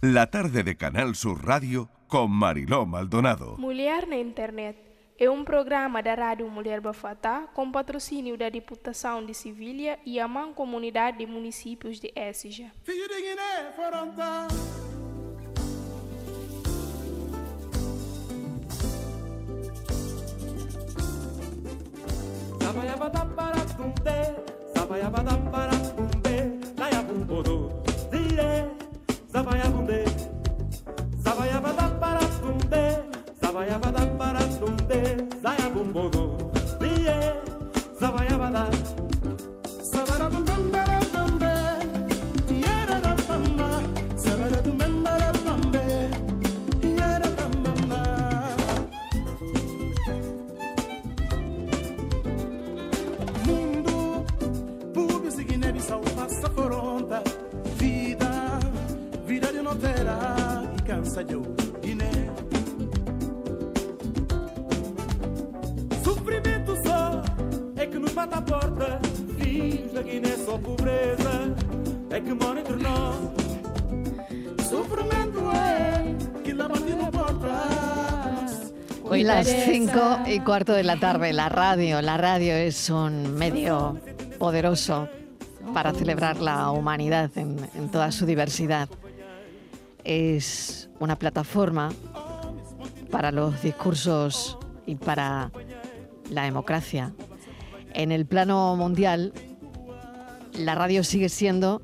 La tarde de Canal Sur Radio com Mariló Maldonado. Mulher na Internet é um programa da Rádio Mulher Bafatá com patrocínio da Diputação de Sevilha e a Mancomunidade de Municípios de Écija. Filho de Guiné, foram tá. Zabayabunde, Zabayabada para tunde, Zabayabada para tunde, Zayabumbodo. Las 5 y cuarto de la tarde, la radio. La radio es un medio poderoso para celebrar la humanidad en, en toda su diversidad. Es una plataforma para los discursos y para la democracia. En el plano mundial, la radio sigue siendo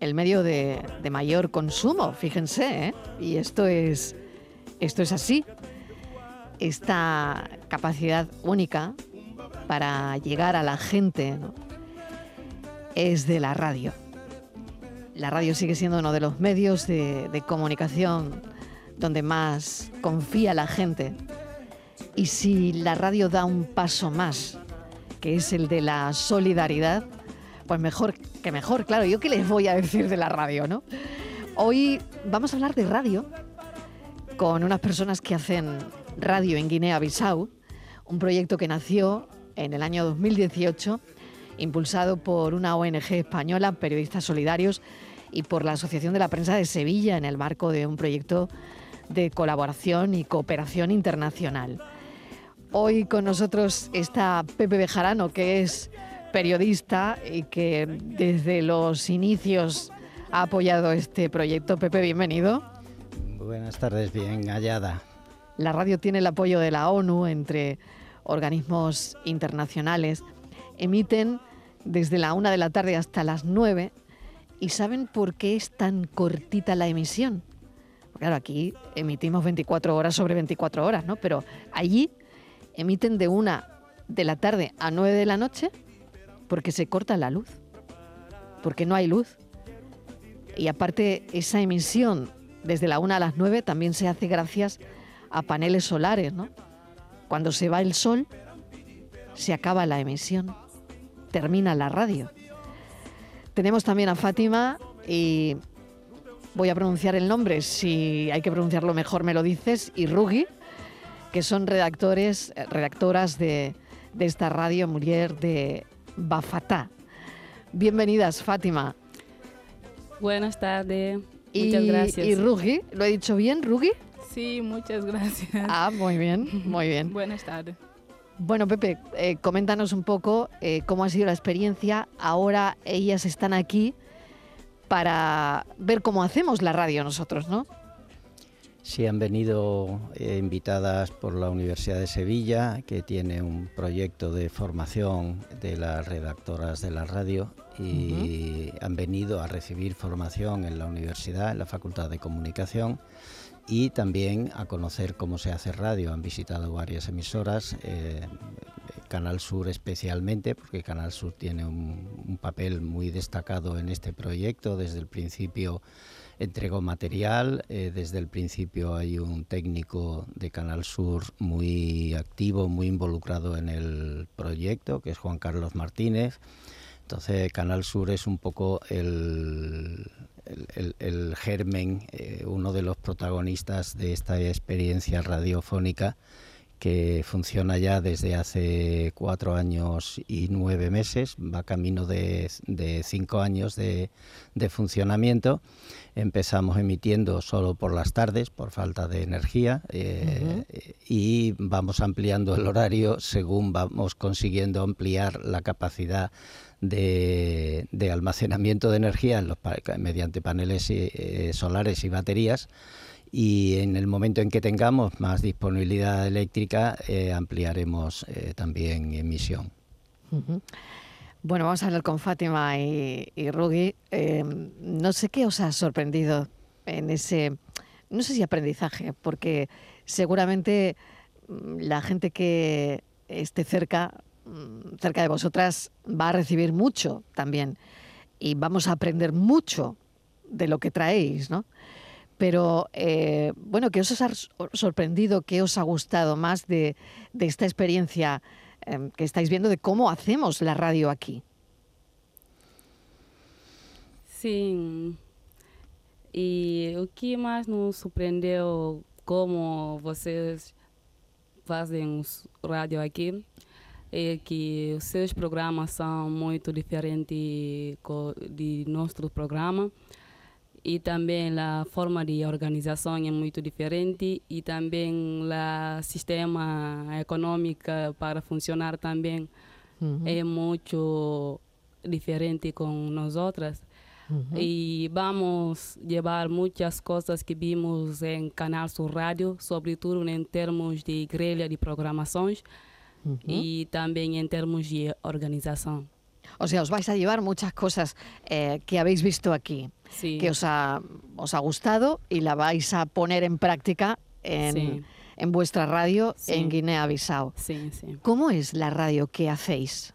el medio de, de mayor consumo, fíjense, ¿eh? y esto es, esto es así esta capacidad única para llegar a la gente es de la radio. La radio sigue siendo uno de los medios de, de comunicación donde más confía la gente. Y si la radio da un paso más, que es el de la solidaridad, pues mejor que mejor, claro. ¿Yo qué les voy a decir de la radio, no? Hoy vamos a hablar de radio con unas personas que hacen radio en Guinea-Bissau, un proyecto que nació en el año 2018, impulsado por una ONG española, Periodistas Solidarios, y por la Asociación de la Prensa de Sevilla en el marco de un proyecto de colaboración y cooperación internacional. Hoy con nosotros está Pepe Bejarano, que es periodista y que desde los inicios ha apoyado este proyecto. Pepe, bienvenido. Buenas tardes, bien hallada. La radio tiene el apoyo de la ONU entre organismos internacionales. Emiten desde la una de la tarde hasta las nueve. ¿Y saben por qué es tan cortita la emisión? Claro, aquí emitimos 24 horas sobre 24 horas, ¿no? Pero allí emiten de una de la tarde a nueve de la noche porque se corta la luz, porque no hay luz. Y aparte, esa emisión desde la una a las nueve también se hace gracias a paneles solares, ¿no? Cuando se va el sol, se acaba la emisión, termina la radio. Tenemos también a Fátima y voy a pronunciar el nombre, si hay que pronunciarlo mejor me lo dices, y Rugi, que son redactores, eh, redactoras de, de esta radio Mujer de Bafatá. Bienvenidas, Fátima. Buenas tardes. Y, Muchas gracias. Y Rugi, ¿lo he dicho bien, Rugi? Sí, muchas gracias. Ah, muy bien, muy bien. Buenas tardes. Bueno, Pepe, eh, coméntanos un poco eh, cómo ha sido la experiencia. Ahora ellas están aquí para ver cómo hacemos la radio nosotros, ¿no? Sí, han venido eh, invitadas por la Universidad de Sevilla, que tiene un proyecto de formación de las redactoras de la radio y han venido a recibir formación en la universidad, en la Facultad de Comunicación y también a conocer cómo se hace radio. Han visitado varias emisoras, eh, Canal Sur especialmente, porque Canal Sur tiene un, papel muy destacado en este proyecto. Desde el principio entregó material, eh, desde el principio hay un técnico de Canal Sur muy activo, muy involucrado en el proyecto, que es Juan Carlos Martínez. Entonces Canal Sur es un poco el, el, el- germen, eh, uno de los protagonistas de esta experiencia radiofónica que funciona ya desde hace cuatro años y nueve meses, va camino de, cinco años de, funcionamiento. Empezamos emitiendo solo por las tardes, por falta de energía, eh, y vamos ampliando el horario según vamos consiguiendo ampliar la capacidad de, almacenamiento de energía mediante paneles eh, solares y baterías y en el momento en que tengamos más disponibilidad eléctrica eh, ampliaremos eh, también emisión. Bueno, vamos a hablar con Fátima y, y. Eh, no sé qué os ha sorprendido en ese, no sé si aprendizaje, porque seguramente mm, la gente que esté cerca, mm, cerca de vosotras, va a recibir mucho también y vamos a aprender mucho de lo que traéis, ¿no? Pero, eh, bueno, ¿qué os ha sorprendido? ¿Qué os ha gustado más de, esta experiencia em, que estáis viendo de cómo hacemos la radio aquí? Sí. E o que mais nos surpreendeu como vocês fazem rádio aqui é que os programas são muito diferentes de nosso programa e também a forma de organização é muito diferente e também o sistema econômico para funcionar também uhum. é muito diferente com nós outras. Uhum. E vamos levar muitas coisas que vimos em canal sur rádio, sobretudo em termos de grelha de programações uhum. e também em termos de organização. O sea, os vais a llevar muchas cosas eh, que habéis visto aquí, que os ha, os ha gustado y la vais a poner en práctica en, en vuestra radio en Guinea-Bissau. ¿Cómo es la radio que hacéis?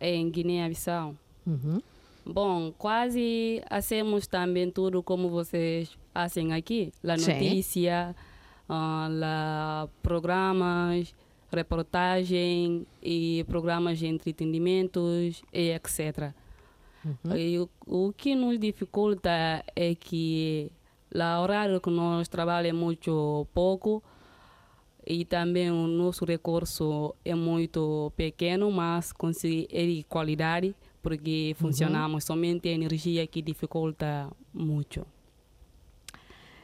En Guinea-Bissau. Bom, quase hacemos também tudo como vocês fazem aqui. A notícia, uh, la programas, reportagem e programas de entretenimentos e etc. Uhum. E o, o, que nos dificulta é que o horário que nós trabalhamos é muito pouco e também o nosso recurso é muito pequeno, mas conseguir qualidade, porque uhum. funcionamos somente a energia que dificulta muito.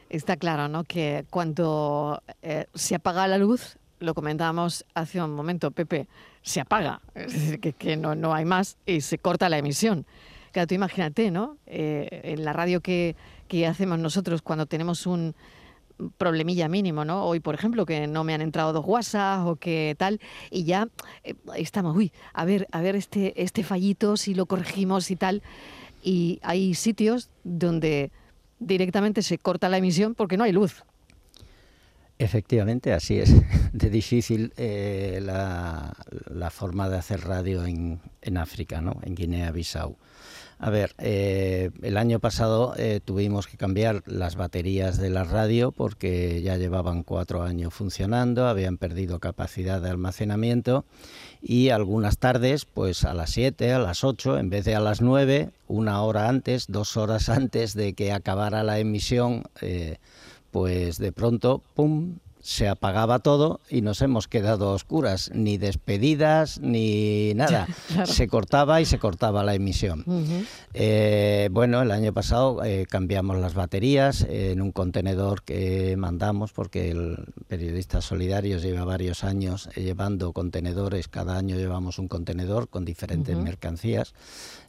Está claro, ¿no? Que cuando eh, se apaga la luz, lo comentábamos hace un momento, Pepe, se apaga, es decir, que, no, no, hay más y se corta la emisión. Claro, tú imagínate, ¿no? Eh, en la radio que, hacemos nosotros cuando tenemos un problemilla mínimo, ¿no? Hoy, por ejemplo, que no me han entrado dos WhatsApp o que tal, y ya eh, estamos, uy, a ver, a ver este, este fallito, si lo corregimos y tal. Y hay sitios donde directamente se corta la emisión porque no hay luz. Efectivamente, así es. De difícil eh, la, forma de hacer radio en, en África, ¿no? en Guinea-Bissau. A ver, eh, el año pasado eh, tuvimos que cambiar las baterías de la radio porque ya llevaban cuatro años funcionando, habían perdido capacidad de almacenamiento y algunas tardes, pues a las 7, a las 8, en vez de a las 9, una hora antes, dos horas antes de que acabara la emisión, pues de pronto, ¡pum!, se apagaba todo y nos hemos quedado oscuras, ni despedidas ni nada. Se cortaba y se cortaba la emisión. Eh, bueno, el año pasado eh, cambiamos las baterías en un contenedor que mandamos porque el periodista Solidarios lleva varios años eh, llevando contenedores, cada año llevamos un contenedor con diferentes mercancías.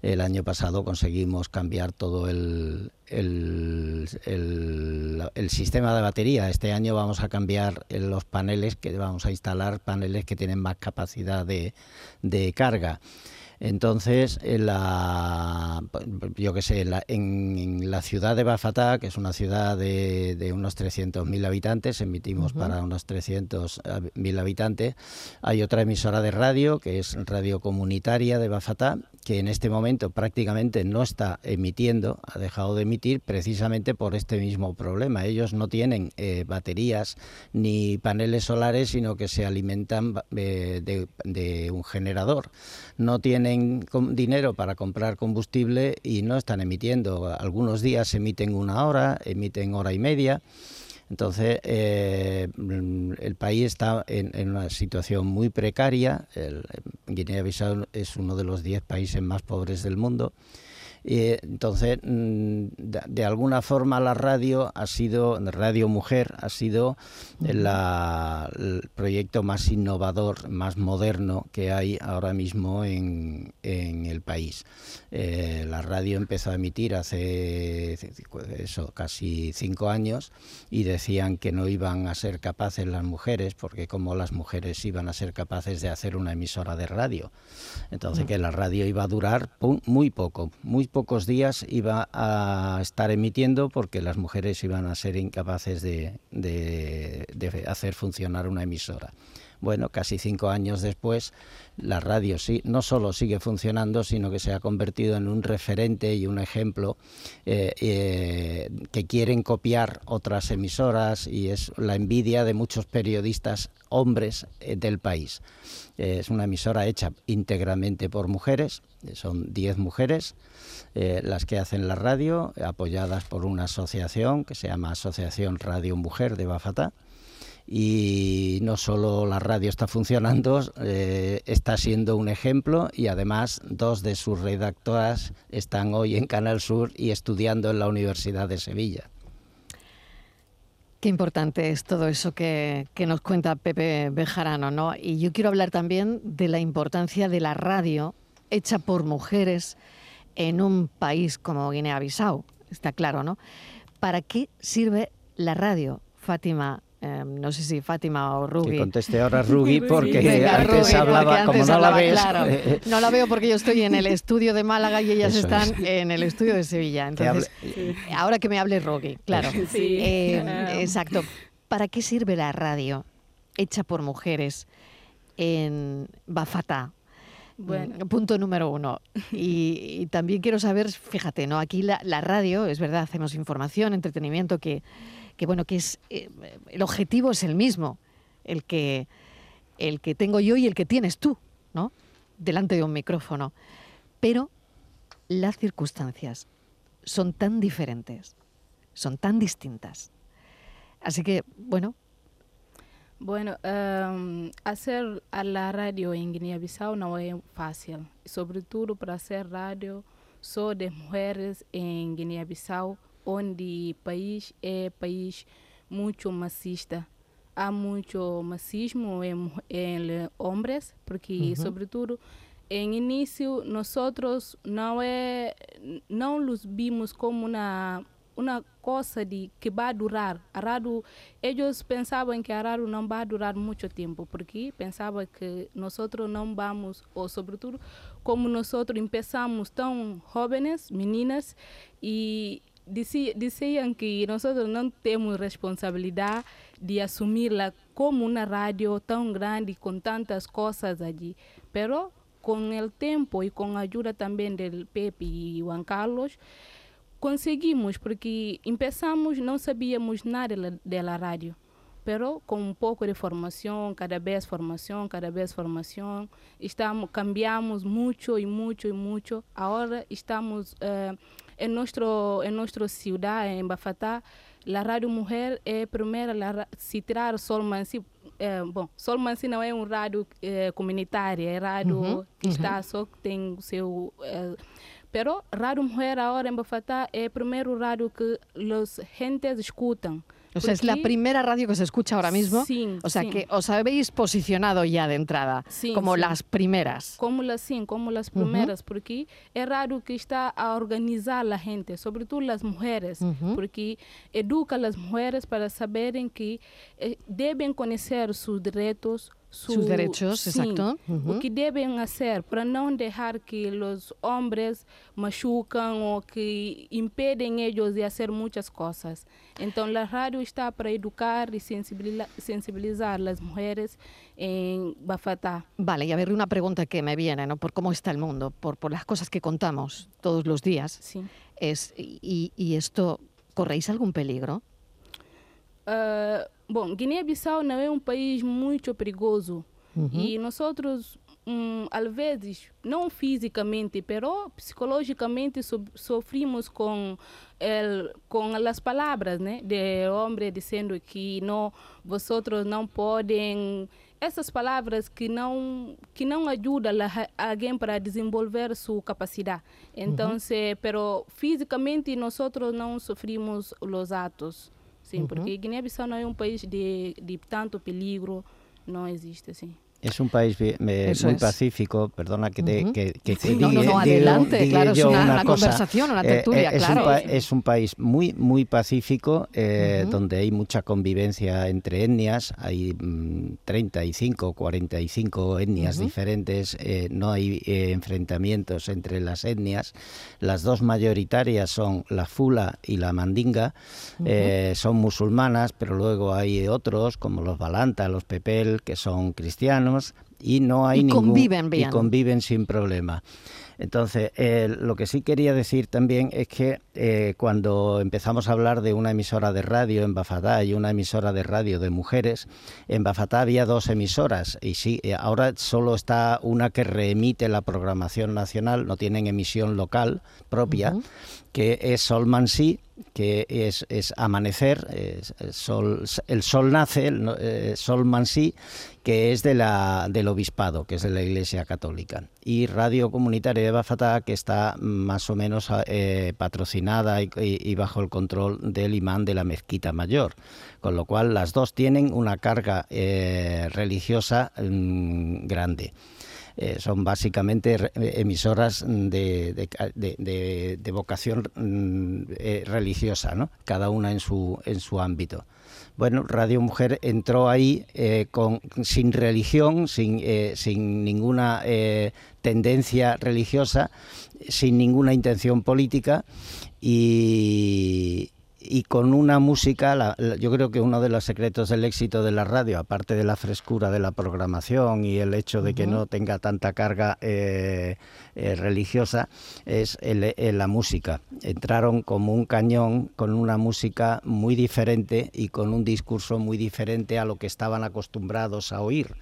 El año pasado conseguimos cambiar todo el, el, el, sistema de batería. Este año vamos a cambiar los paneles, que vamos a instalar paneles que tienen más capacidad de, de carga. Entonces, en la, yo qué sé, en la, ciudad de Bafatá, que es una ciudad de, de unos 300.000 habitantes, emitimos para unos 300.000 habitantes, hay otra emisora de radio, que es Radio Comunitaria de Bafatá, que en este momento prácticamente no está emitiendo, ha dejado de emitir precisamente por este mismo problema. Ellos no tienen eh, baterías ni paneles solares, sino que se alimentan eh, de, de un generador. No tienen dinero para comprar combustible y no están emitiendo. Algunos días emiten una hora, emiten hora y media. Entonces, eh, el país está en, una situación muy precaria. Guinea-Bissau es uno de los 10 países más pobres del mundo entonces, mm, de, alguna forma la radio ha sido, Radio Mujer ha sido el proyecto más innovador, más moderno que hay ahora mismo en, el país. Eh, la radio empezó a emitir hace eso, casi cinco años y decían que no iban a ser capaces las mujeres, porque como las mujeres iban a ser capaces de hacer una emisora de radio. Entonces, que la radio iba a durar muy poco, muy pocos días iba a estar emitiendo porque las mujeres iban a ser incapaces de, hacer funcionar una emisora. Bueno, casi cinco años después, la radio sí, no solo sigue funcionando, sino que se ha convertido en un referente y un ejemplo eh, eh, que quieren copiar otras emisoras y es la envidia de muchos periodistas hombres eh, del país. es una emisora hecha íntegramente por mujeres, son diez mujeres las que hacen la radio, apoyadas por una asociación que se llama Asociación Radio Mujer de Bafata. Y no solo la radio está funcionando, eh, está siendo un ejemplo y además dos de sus redactoras están hoy en Canal Sur y estudiando en la Universidad de Sevilla. Qué importante es todo eso que, que, nos cuenta Pepe Bejarano, ¿no? Y yo quiero hablar también de la importancia de la radio hecha por mujeres en un país como Guinea-Bissau, está claro, ¿no? ¿Para qué sirve la radio, Fátima? Em, no sé si Fátima o Rugi. Que conteste ahora Rugi porque antes hablaba, como no la ves. no la veo porque yo estoy en el estudio de Málaga y ellas están en el estudio de Sevilla. Entonces, ahora que me hable Rugi, claro. Em, exacto. ¿Para qué sirve la radio hecha por mujeres en Bafata, bueno. Mm, punto número uno. Y, también quiero saber, fíjate, ¿no? Aquí la, radio, es verdad, hacemos información, entretenimiento, que, que bueno, que es eh, el objetivo es el mismo, el que, el que tengo yo y el que tienes tú, ¿no? Delante de un micrófono. Pero las circunstancias son tan diferentes, son tan distintas. Así que, bueno, bueno, um, hacer a la radio en Guinea-Bissau no es fácil, sobre todo para hacer radio só de mulheres em Guiné-Bissau, onde o país é país muito machista. Há muito machismo em, em homens, porque, uhum. sobretudo, em início, nós não é, não os vimos como uma uma coisa de que vai durar. A rádio, eles pensavam que a rádio não vai durar muito tempo, porque pensavam que nós não vamos, ou sobretudo, como nós começamos tão jovens, meninas, e diziam que nós não temos responsabilidade de assumi-la como uma rádio tão grande com tantas coisas ali. Pero com o tempo e com a ajuda também do Pepe e Juan Carlos, Conseguimos, porque começamos, não sabíamos nada da rádio. Pero com um pouco de formação, cada vez formação, cada vez formação, estamos, cambiamos muito e muito e muito. Agora estamos uh, em, nosso, em nossa cidade, em Bafatá, a Rádio Mulher é a primeira a se tirar Sol Mansi. É, bom, Sol Mansi não é um rádio é, comunitário, é rádio uhum, que uhum. está só que tem o seu é, Pero Rádio Mujer ahora en Bafata es el primer radio que los gentes escuchan. O sea, es la primera radio que se escucha ahora mismo. Sí, o sea, sí. que os habéis posicionado ya de entrada, sí, como sí. las primeras. Como las, sim, como las primeras, uh -huh. porque é radio que está a organizar a gente, sobretudo as mulheres, uh -huh. porque educa as mulheres para saberem que eh, devem conhecer seus direitos, sus derechos, exacto. Uh O que deben hacer para no dejar que los hombres machucan o que impeden ellos de hacer muchas cosas. Entonces la radio está para educar y sensibilizar, sensibilizar a las mujeres en Bafatá. Vale, y a ver una pregunta que me viene, ¿no? Por cómo está el mundo, por, por las cosas que contamos todos los días. Sí. Es, y, y esto, ¿corréis algún peligro? Uh, bom, Guiné-Bissau não é um país muito perigoso uhum. e nós outros hum, às vezes, não fisicamente, pero psicologicamente so, sofrimos com el, com as palavras, né, de homem dizendo que não, vosotros não podem essas palavras que não que não ajudam alguém para desenvolver sua capacidade. Então, uhum. pero fisicamente nós não sofrimos os atos, sim, uhum. porque Guiné-Bissau não é um país de, de tanto perigo, não existe assim. Es un país muy pacífico, perdona que te que, que, no, no, no, adelante, claro, es una, conversación, una eh, tertulia, eh, es claro. Un es un país muy muy pacífico, eh, donde hay mucha convivencia entre etnias, hay 35, mm, 45 etnias diferentes, no hay enfrentamientos entre las etnias, las dos mayoritarias son la Fula y la Mandinga, son musulmanas, pero luego hay otros como los Balanta, los Pepel, que son cristianos, y no hay ningún conviven y conviven sin problema. Entonces, eh, lo que sí quería decir también es que eh, cuando empezamos a hablar de una emisora de radio en Bafatá y una emisora de radio de mujeres, en Bafatá había dos emisoras. Y sí, eh, ahora solo está una que reemite la programación nacional, no tienen emisión local propia, que es Solmansí que es, es amanecer, el, sol, el sol nace, el sol mansí, que es de la, del obispado, que es de la Iglesia Católica. Y Radio Comunitaria de Bafatá, que está más o menos eh, patrocinada y, bajo el control del imán de la mezquita mayor. Con lo cual las dos tienen una carga eh, religiosa mm, grande. Eh, son básicamente emisoras de, de, vocación mm, religiosa, ¿no? cada una en su, en su ámbito. Bueno, Radio Mujer entró ahí eh, con, sin religión, sin, eh, sin ninguna eh, tendencia religiosa, sin ninguna intención política y, y con una música, yo creo que uno de los secretos del éxito de la radio, aparte de la frescura de la programación y el hecho de que no tenga tanta carga eh, eh, religiosa, es la música. Entraron como un cañón con una música muy diferente y con un discurso muy diferente a lo que estaban acostumbrados a oír.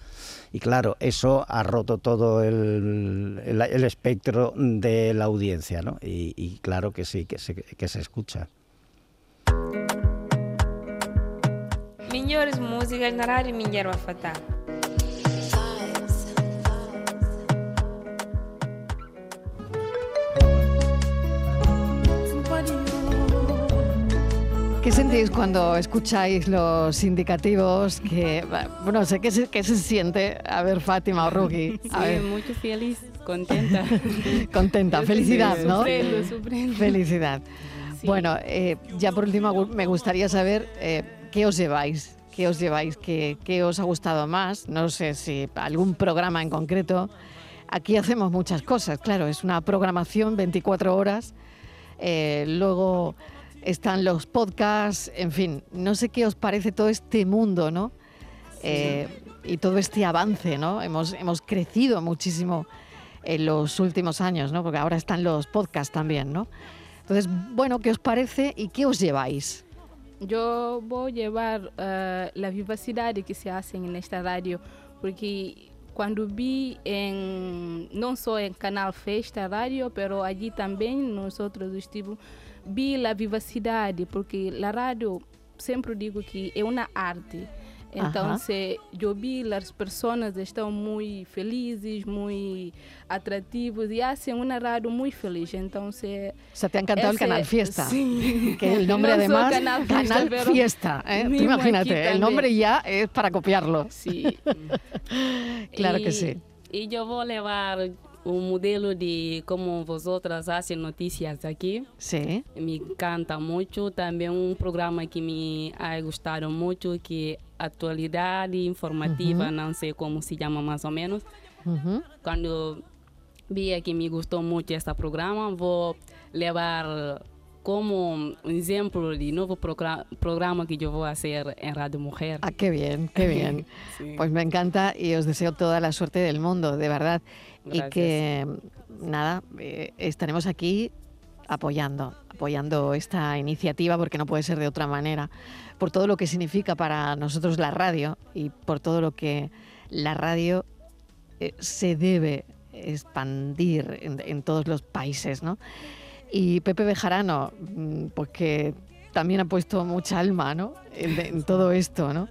Y claro, eso ha roto todo el, espectro de la audiencia, ¿no? Y, claro que sí, que que se escucha. Melhores músicas na Rádio Mingueiro Afatá. ¿Qué sentís cuando escucháis los indicativos? Que, bueno, sé que se, se siente. A ver, Fátima o Ruki. Sí, muy feliz, contenta. contenta, felicidad, ¿no? Suprendo, Felicidad. Bueno, eh, ya por último me gustaría saber eh, qué os lleváis, qué os lleváis, qué, os ha gustado más. No sé si algún programa en concreto. Aquí hacemos muchas cosas, claro, es una programación 24 horas. Eh, luego están los podcasts, en fin, no sé qué os parece todo este mundo, ¿no? y todo este avance, ¿no? Hemos, hemos crecido muchísimo en los últimos años, ¿no? Porque ahora están los podcasts también, ¿no? Entonces, bueno, ¿qué os parece y qué os lleváis? Yo voy a llevar uh, la vivacidad que se hace en esta radio, porque cuando vi en, no solo en Canal Festa Radio, pero allí también nosotros estuvimos, vi la vivacidad, porque la radio, siempre digo que es una arte. Então, se, eu vi as pessoas estão muito felizes, muito atrativos e hacen uma rádio muito feliz. Então, se, se te ha encantado ese, el Canal Fiesta, sí. que el nombre no además, Canal Fiesta, Canal Fiesta ¿eh? Tú imagínate, el nombre ya es para copiarlo. Sí. claro y, que sí. Y yo voy a llevar un modelo de cómo vosotras hacen noticias aquí. Sí. Me encanta mucho. También un programa que me ha gustado mucho, que actualidad informativa, no sé cómo se llama más o menos. Cuando vi que me gustó mucho este programa, voy a llevar como un ejemplo de nuevo programa que yo voy a hacer en Radio Mujer. Ah, qué bien, qué bien. Pues me encanta y os deseo toda la suerte del mundo, de verdad. Y que, nada, eh, estaremos aquí apoyando, apoyando esta iniciativa porque no puede ser de otra manera, por todo lo que significa para nosotros la radio y por todo lo que la radio eh, se debe expandir en, todos los países, ¿no? Y Pepe Bejarano, mm, pues que también ha puesto mucha alma, ¿no? en todo esto, ¿no?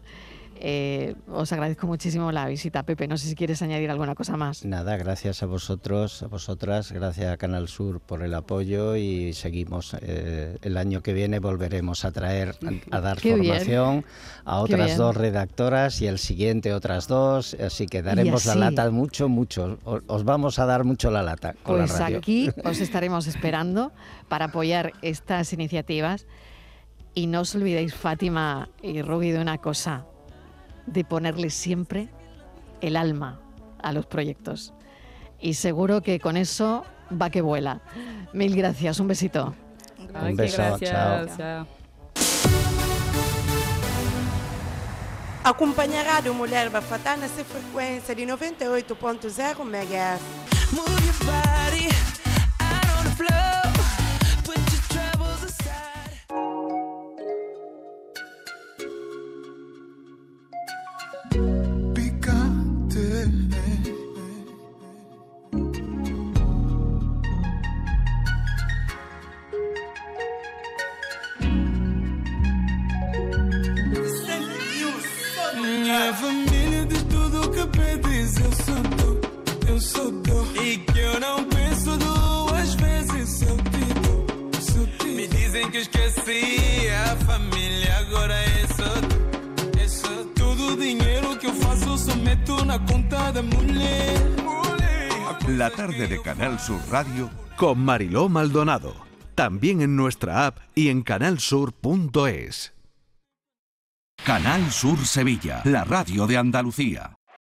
Eh, os agradezco muchísimo la visita, Pepe. No sé si quieres añadir alguna cosa más. Nada, gracias a vosotros, a vosotras, gracias a Canal Sur por el apoyo y seguimos. Eh, el año que viene volveremos a traer, a, dar formación a otras dos redactoras y el siguiente otras dos. Así que daremos la lata mucho, mucho. Os, vamos a dar mucho la lata con pues la radio. aquí os estaremos esperando para apoyar estas iniciativas. Y no os olvidéis, Fátima y Rugui, de una cosa de ponerle siempre el alma a los proyectos. Y seguro que con eso va que vuela. Mil gracias, un besito. un beso, gracias. chao. Acompanha a Rádio Mulher Bafatá nessa frequência de 98.0 MHz. La tarde de Canal Sur Radio con Mariló Maldonado. También en nuestra app y en canalsur.es. Canal Sur Sevilla, la radio de Andalucía.